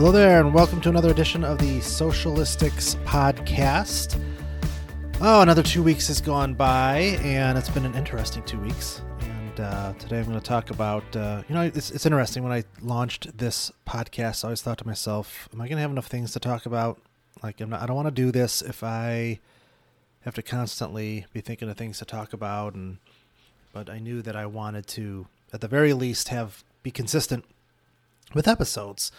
Hello there, and welcome to another edition of the Socialistics Podcast. Oh, another two weeks has gone by, and it's been an interesting two weeks. And uh, today I'm going to talk about, uh, you know, it's, it's interesting. When I launched this podcast, I always thought to myself, am I going to have enough things to talk about? Like, not, i don't want to do this if I have to constantly be thinking of things to talk about. And but I knew that I wanted to, at the very least, have be consistent with episodes.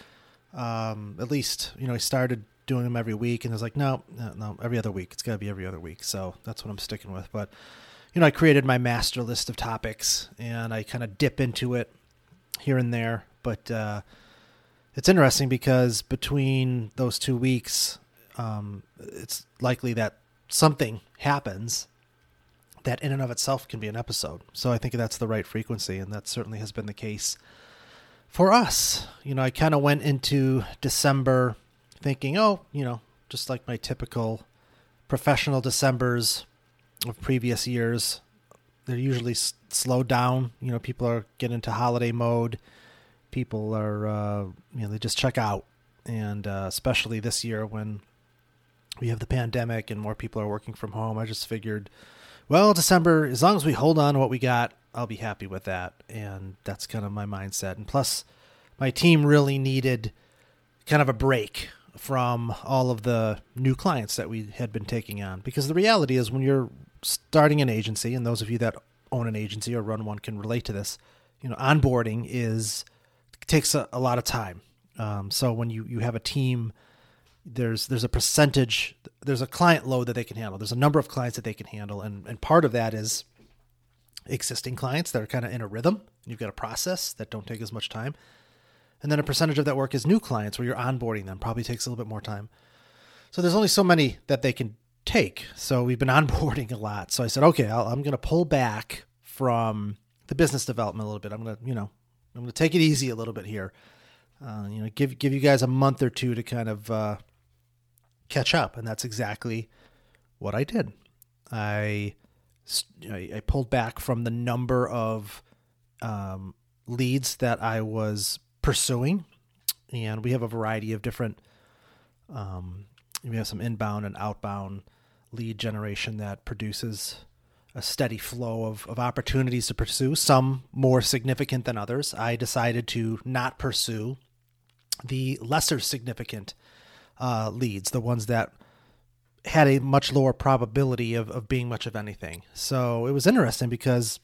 Um, at least, you know, I started doing them every week, and I was like, no, no, no every other week. It's got to be every other week. So that's what I'm sticking with. But you know, I created my master list of topics, and I kind of dip into it here and there. But uh, it's interesting because between those two weeks, um, it's likely that something happens that in and of itself can be an episode. So I think that's the right frequency, and that certainly has been the case for us, you know, I kind of went into December thinking, oh, you know, just like my typical professional Decembers of previous years, they're usually s- slowed down. You know, people are getting into holiday mode. People are, uh, you know, they just check out. And uh, especially this year when we have the pandemic and more people are working from home, I just figured, well, December, as long as we hold on to what we got, I'll be happy with that. And that's kind of my mindset. And plus, my team really needed kind of a break from all of the new clients that we had been taking on. Because the reality is, when you're starting an agency, and those of you that own an agency or run one can relate to this, you know, onboarding is takes a, a lot of time. Um, so when you you have a team, there's there's a percentage, there's a client load that they can handle. There's a number of clients that they can handle, and and part of that is existing clients that are kind of in a rhythm. You've got a process that don't take as much time. And then a percentage of that work is new clients where you're onboarding them, probably takes a little bit more time. So there's only so many that they can take. So we've been onboarding a lot. So I said, okay, i am going to pull back from the business development a little bit. I'm going to, you know, I'm going to take it easy a little bit here. Uh, you know, give give you guys a month or two to kind of uh, catch up, and that's exactly what I did. I I, pulled back from the number of um, leads that I was pursuing, and we have a variety of different. Um, we have some inbound and outbound lead generation that produces a steady flow of, of opportunities to pursue, some more significant than others. I decided to not pursue the lesser significant uh, leads, the ones that had a much lower probability of, of being much of anything. So it was interesting because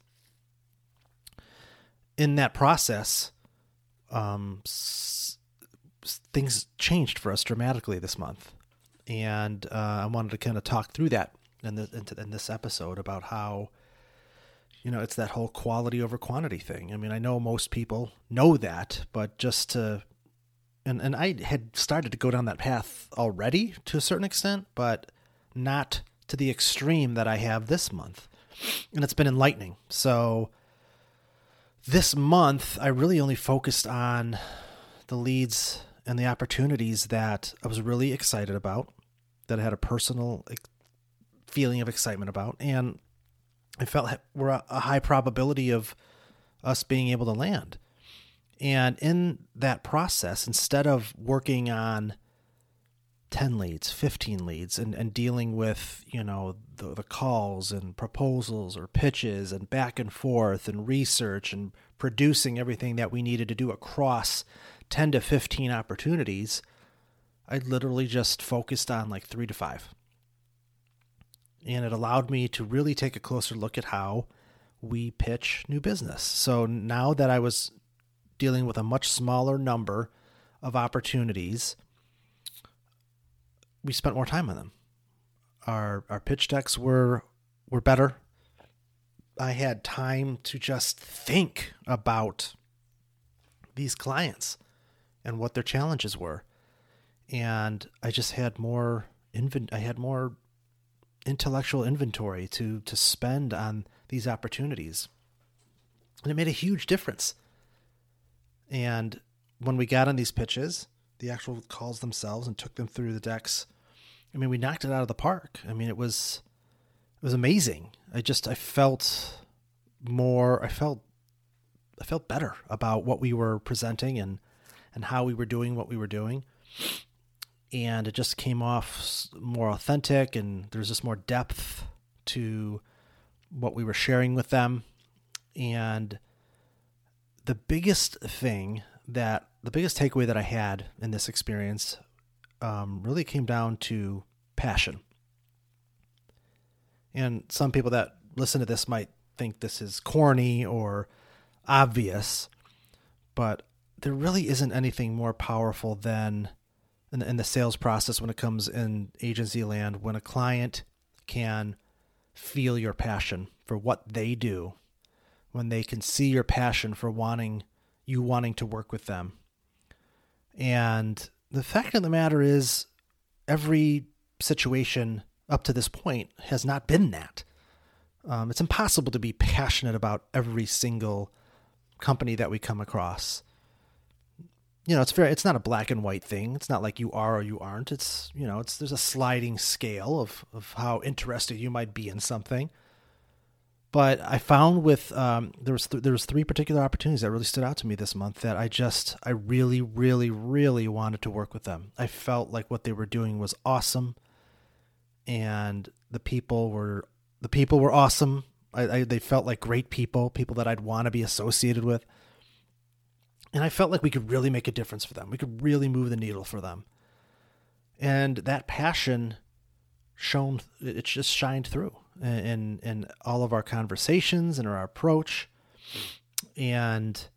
in that process, um, s- things changed for us dramatically this month. And uh, I wanted to kind of talk through that in, the, in this episode about how, you know, it's that whole quality over quantity thing. I mean, I know most people know that, but just to and and I had started to go down that path already to a certain extent, but not to the extreme that I have this month. And it's been enlightening. So this month I really only focused on the leads and the opportunities that I was really excited about, that I had a personal feeling of excitement about, and I felt were a high probability of us being able to land. And in that process, instead of working on 10 leads, 15 leads, and, and dealing with, you know, the, the calls and proposals or pitches and back and forth and research and producing everything that we needed to do across 10 to 15 opportunities, I literally just focused on like three to five. And it allowed me to really take a closer look at how we pitch new business. So now that I was dealing with a much smaller number of opportunities, we spent more time on them. Our our pitch decks were were better. I had time to just think about these clients and what their challenges were. And I just had more invent I had more intellectual inventory to to spend on these opportunities. And it made a huge difference. And when we got on these pitches, the actual calls themselves and took them through the decks, I mean, we knocked it out of the park. I mean, it was it was amazing. I just I felt more I felt I felt better about what we were presenting and and how we were doing what we were doing. And it just came off more authentic, and there's just more depth to what we were sharing with them. And the biggest thing that the biggest takeaway that I had in this experience um, really came down to passion. And some people that listen to this might think this is corny or obvious, but there really isn't anything more powerful than in the, in the sales process when it comes in agency land when a client can feel your passion for what they do, when they can see your passion for wanting you wanting to work with them. And the fact of the matter is, every situation up to this point has not been that. Um, it's impossible to be passionate about every single company that we come across. You know, it's very it's not a black and white thing. It's not like you are or you aren't. It's you know, it's there's a sliding scale of of how interested you might be in something. But I found with um, there was th- there was three particular opportunities that really stood out to me this month that I just I really really really wanted to work with them. I felt like what they were doing was awesome, and the people were the people were awesome. I, I they felt like great people, people that I'd want to be associated with, and I felt like we could really make a difference for them. We could really move the needle for them, and that passion shone. It just shined through in in all of our conversations and our approach, and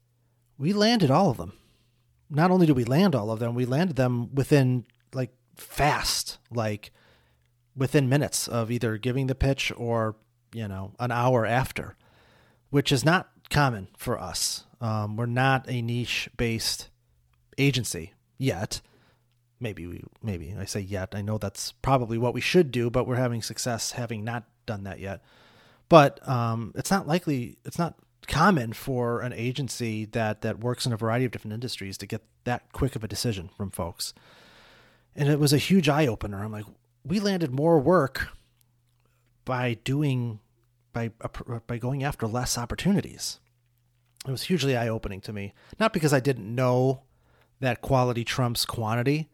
we landed all of them. Not only did we land all of them, we landed them within like fast, like within minutes of either giving the pitch or you know an hour after, which is not common for us. Um, we're not a niche based agency yet maybe we maybe I say yet. I know that's probably what we should do, but we're having success having not done that yet. But um, it's not likely. It's not common for an agency that that works in a variety of different industries to get that quick of a decision from folks. And it was a huge eye opener. I'm like, we landed more work by doing by by going after less opportunities. It was hugely eye opening to me. Not because I didn't know that quality trumps quantity,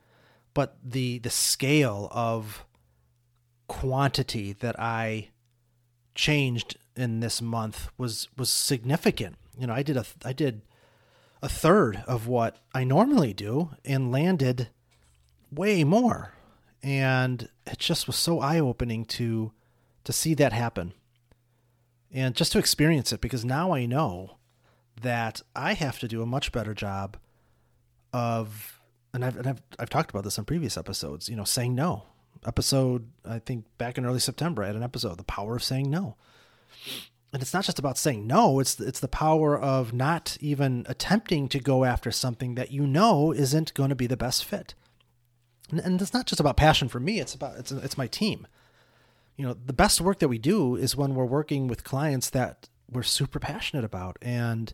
but the the scale of quantity that I changed in this month was was significant. You know, I did a I did a third of what I normally do and landed way more. And it just was so eye-opening to to see that happen. And just to experience it because now I know that I have to do a much better job of and I've, and I've I've talked about this in previous episodes. You know, saying no. Episode I think back in early September, I had an episode, the power of saying no. And it's not just about saying no; it's it's the power of not even attempting to go after something that you know isn't going to be the best fit. And, and it's not just about passion for me; it's about it's it's my team. You know, the best work that we do is when we're working with clients that we're super passionate about and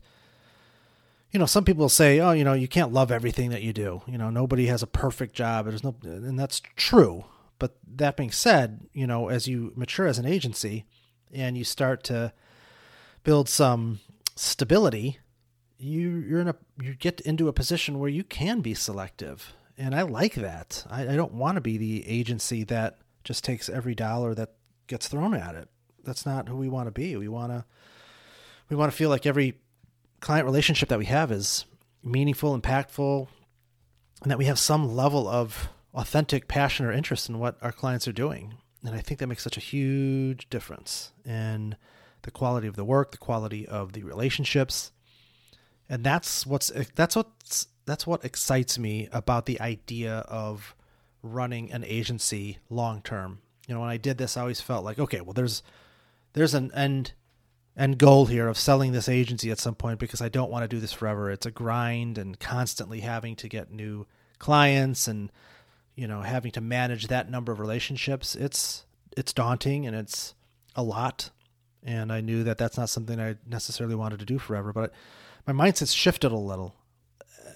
you know, some people say, oh, you know, you can't love everything that you do. You know, nobody has a perfect job. There's no, and that's true. But that being said, you know, as you mature as an agency and you start to build some stability, you you're in a you get into a position where you can be selective, and I like that. I, I don't want to be the agency that just takes every dollar that gets thrown at it. That's not who we want to be. We want to we want to feel like every client relationship that we have is meaningful, impactful, and that we have some level of authentic passion or interest in what our clients are doing. And I think that makes such a huge difference in the quality of the work, the quality of the relationships. And that's what's that's what's that's what excites me about the idea of running an agency long term. You know, when I did this, I always felt like, okay, well there's there's an end end goal here of selling this agency at some point because I don't want to do this forever. It's a grind and constantly having to get new clients and you know having to manage that number of relationships. It's it's daunting and it's a lot. And I knew that that's not something I necessarily wanted to do forever, but my mindset's shifted a little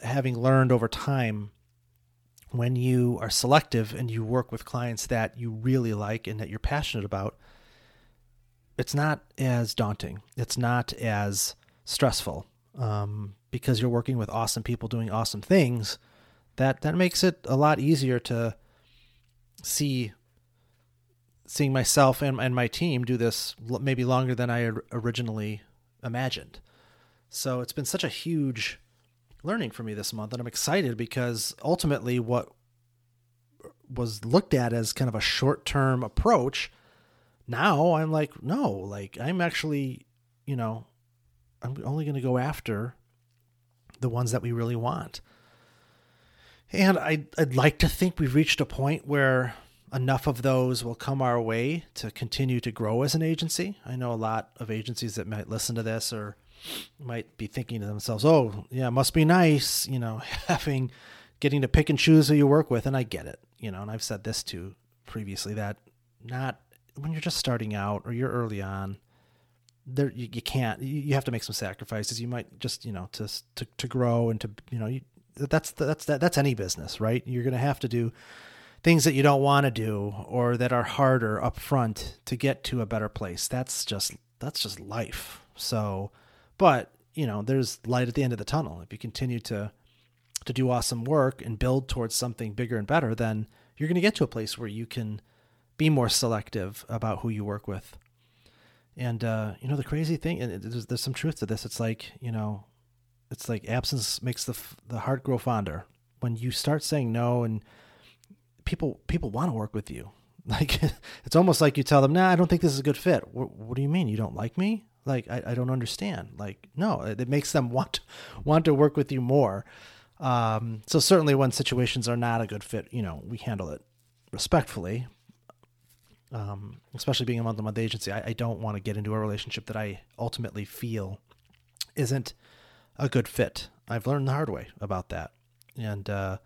having learned over time when you are selective and you work with clients that you really like and that you're passionate about it's not as daunting. It's not as stressful um, because you're working with awesome people doing awesome things, that that makes it a lot easier to see seeing myself and, and my team do this maybe longer than I originally imagined. So it's been such a huge learning for me this month, and I'm excited because ultimately, what was looked at as kind of a short term approach, now I'm like, no, like I'm actually, you know, I'm only going to go after the ones that we really want. And I'd, I'd like to think we've reached a point where enough of those will come our way to continue to grow as an agency. I know a lot of agencies that might listen to this or might be thinking to themselves, "Oh, yeah, must be nice, you know, having getting to pick and choose who you work with." And I get it, you know, and I've said this too previously that not when you're just starting out or you're early on, there you, you can't you, have to make some sacrifices. You might just, you know, to to to grow and to, you know, you, that's that's that, that's any business, right? You're going to have to do things that you don't want to do or that are harder up front to get to a better place. That's just that's just life. So but, you know, there's light at the end of the tunnel. If you continue to to do awesome work and build towards something bigger and better, then you're going to get to a place where you can be more selective about who you work with. And uh, you know, the crazy thing, and there's, there's some truth to this. It's like you know, it's like absence makes the the heart grow fonder. When you start saying no, and people people want to work with you, like it's almost like you tell them, "Nah, I don't think this is a good fit." What, what do you mean you don't like me? Like I, I don't understand. Like no, it makes them want want to work with you more. Um, so certainly when situations are not a good fit, you know, we handle it respectfully. Um, especially being a month to month agency, I, I don't want to get into a relationship that I ultimately feel isn't a good fit. I've learned the hard way about that, and uh,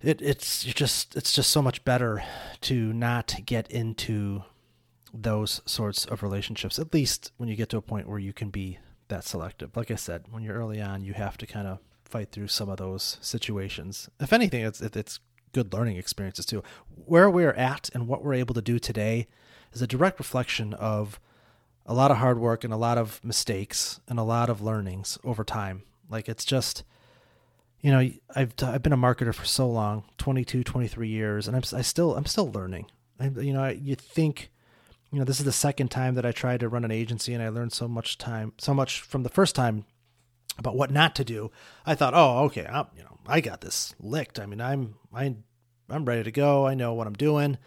it it's just it's just so much better to not get into those sorts of relationships, at least when you get to a point where you can be that selective. Like I said, when you're early on, you have to kind of fight through some of those situations. If anything, it's it's good learning experiences too. Where we're at and what we're able to do today is a direct reflection of a lot of hard work and a lot of mistakes and a lot of learnings over time. Like it's just you know, I've I've been a marketer for so long, 22, 23 years, and I'm I still I'm still learning. I, you know, you think you know, this is the second time that I tried to run an agency and I learned so much time, so much from the first time about what not to do. I thought, oh, okay, I'm, you know, I got this licked. I mean, I'm, I, I'm ready to go. I know what I'm doing.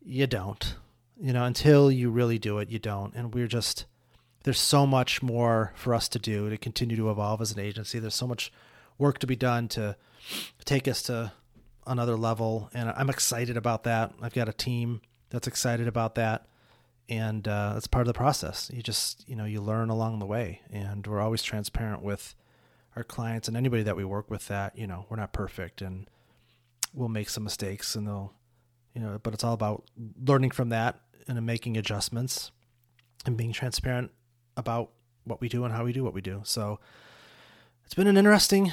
You don't, you know, until you really do it, you don't. And we're just, there's so much more for us to do to continue to evolve as an agency. There's so much work to be done to take us to another level. And I'm excited about that. I've got a team that's excited about that and uh, that's part of the process. You just you know you learn along the way, and we're always transparent with our clients and anybody that we work with. That you know we're not perfect, and we'll make some mistakes, and they'll you know, but it's all about learning from that and making adjustments and being transparent about what we do and how we do what we do. So it's been an interesting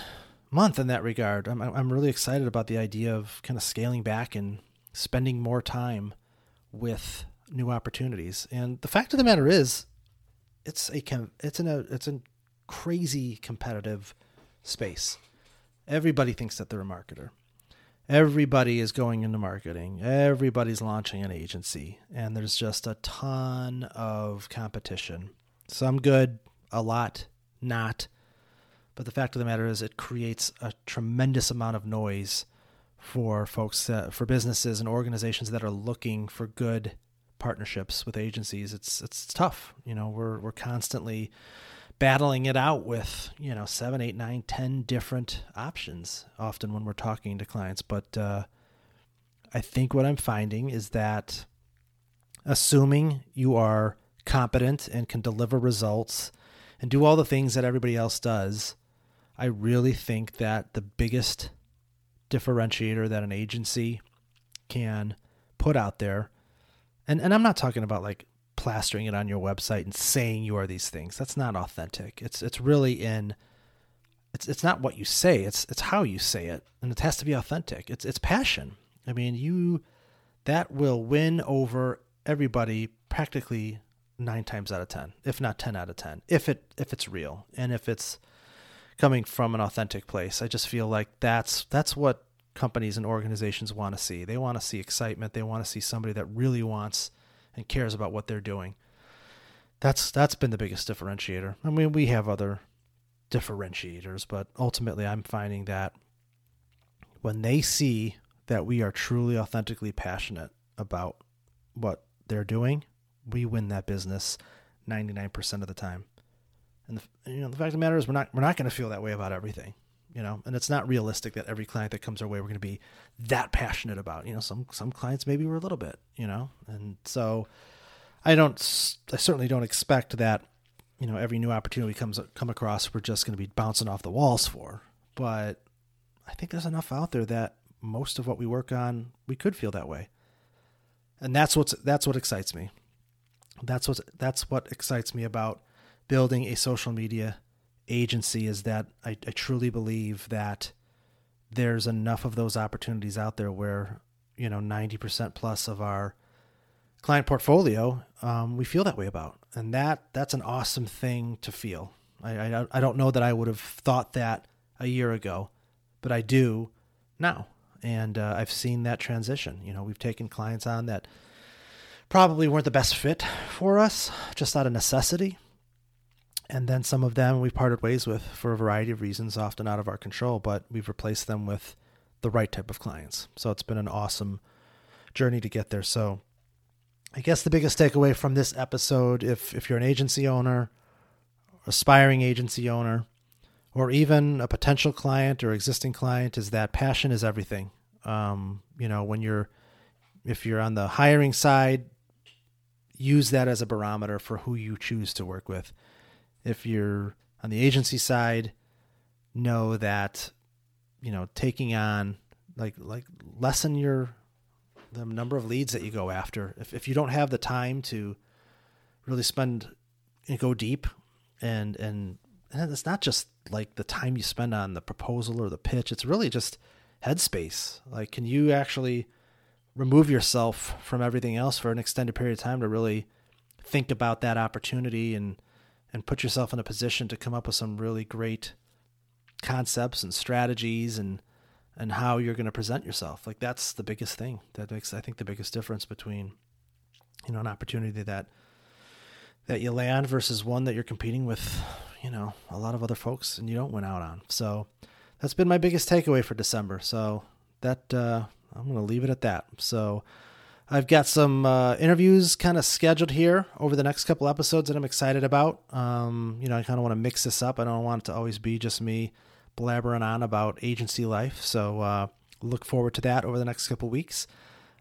month in that regard. I'm I'm really excited about the idea of kind of scaling back and spending more time with new opportunities. And the fact of the matter is, it's a it's in a it's a crazy competitive space. Everybody thinks that they're a marketer. Everybody is going into marketing. Everybody's launching an agency, and there's just a ton of competition. Some good, a lot not. But the fact of the matter is, it creates a tremendous amount of noise for folks, for businesses and organizations that are looking for good partnerships with agencies, it's it's tough. You know, we're we're constantly battling it out with you know seven, eight, nine, ten different options. Often when we're talking to clients, but uh, I think what I'm finding is that assuming you are competent and can deliver results and do all the things that everybody else does, I really think that the biggest differentiator that an agency can put out there and and I'm not talking about like plastering it on your website and saying you are these things. That's not authentic. It's it's really in it's it's not what you say, it's it's how you say it. And it has to be authentic. It's it's passion. I mean, you that will win over everybody practically 9 times out of 10, if not 10 out of 10. If it if it's real and if it's coming from an authentic place. I just feel like that's that's what companies and organizations want to see. They want to see excitement. They want to see somebody that really wants and cares about what they're doing. That's that's been the biggest differentiator. I mean, we have other differentiators, but ultimately I'm finding that when they see that we are truly authentically passionate about what they're doing, we win that business 99% of the time. And the, you know, the fact of the matter is we're not we're not going to feel that way about everything, you know. And it's not realistic that every client that comes our way we're going to be that passionate about. You know, some some clients maybe we're a little bit, you know. And so I don't I certainly don't expect that, you know, every new opportunity comes come across we're just going to be bouncing off the walls for. But I think there's enough out there that most of what we work on we could feel that way. And that's what's that's what excites me. That's what that's what excites me about building a social media agency is that I, I truly believe that there's enough of those opportunities out there where you know 90% plus of our client portfolio um, we feel that way about. And that that's an awesome thing to feel. I, I, I don't know that i would have thought that a year ago but i do now. And uh, i've seen that transition. You know we've taken clients on that probably weren't the best fit for us just out of necessity and then some of them we parted ways with for a variety of reasons, often out of our control, but we've replaced them with the right type of clients. So it's been an awesome journey to get there. So I guess the biggest takeaway from this episode, if if you're an agency owner, aspiring agency owner, or even a potential client or existing client, is that passion is everything. Um, you know, when you're if you're on the hiring side, use that as a barometer for who you choose to work with if you're on the agency side, know that you know taking on like like lessen your the number of leads that you go after. If if you don't have the time to really spend and go deep and and and it's not just like the time you spend on the proposal or the pitch, it's really just headspace. Like can you actually remove yourself from everything else for an extended period of time to really think about that opportunity and and put yourself in a position to come up with some really great concepts and strategies and and how you're going to present yourself. Like that's the biggest thing that makes I think the biggest difference between you know an opportunity that that you land versus one that you're competing with, you know, a lot of other folks and you don't win out on. So that's been my biggest takeaway for December. So that uh, I'm going to leave it at that. So I've got some uh, interviews kind of scheduled here over the next couple episodes that I'm excited about. Um, you know, I kind of want to mix this up. I don't want it to always be just me blabbering on about agency life. So uh, look forward to that over the next couple weeks.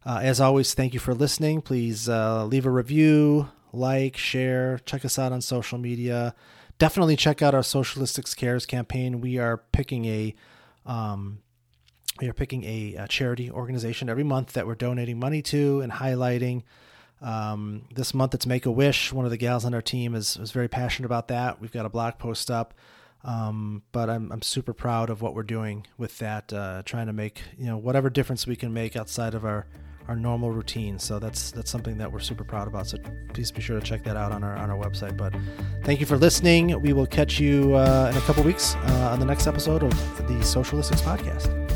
Uh, as always, thank you for listening. Please uh, leave a review, like, share, check us out on social media. Definitely check out our Socialistics Cares campaign. We are picking a um, we are picking a, a, charity organization every month that we're donating money to and highlighting. Um, this month it's Make a Wish. One of the gals on our team is, is very passionate about that. We've got a blog post up. Um, but I'm, I'm super proud of what we're doing with that, uh, trying to make, you know, whatever difference we can make outside of our, our normal routine. So that's, that's something that we're super proud about. So please be sure to check that out on our, on our website. But thank you for listening. We will catch you, uh, in a couple weeks, uh, on the next episode of the Socialistics podcast.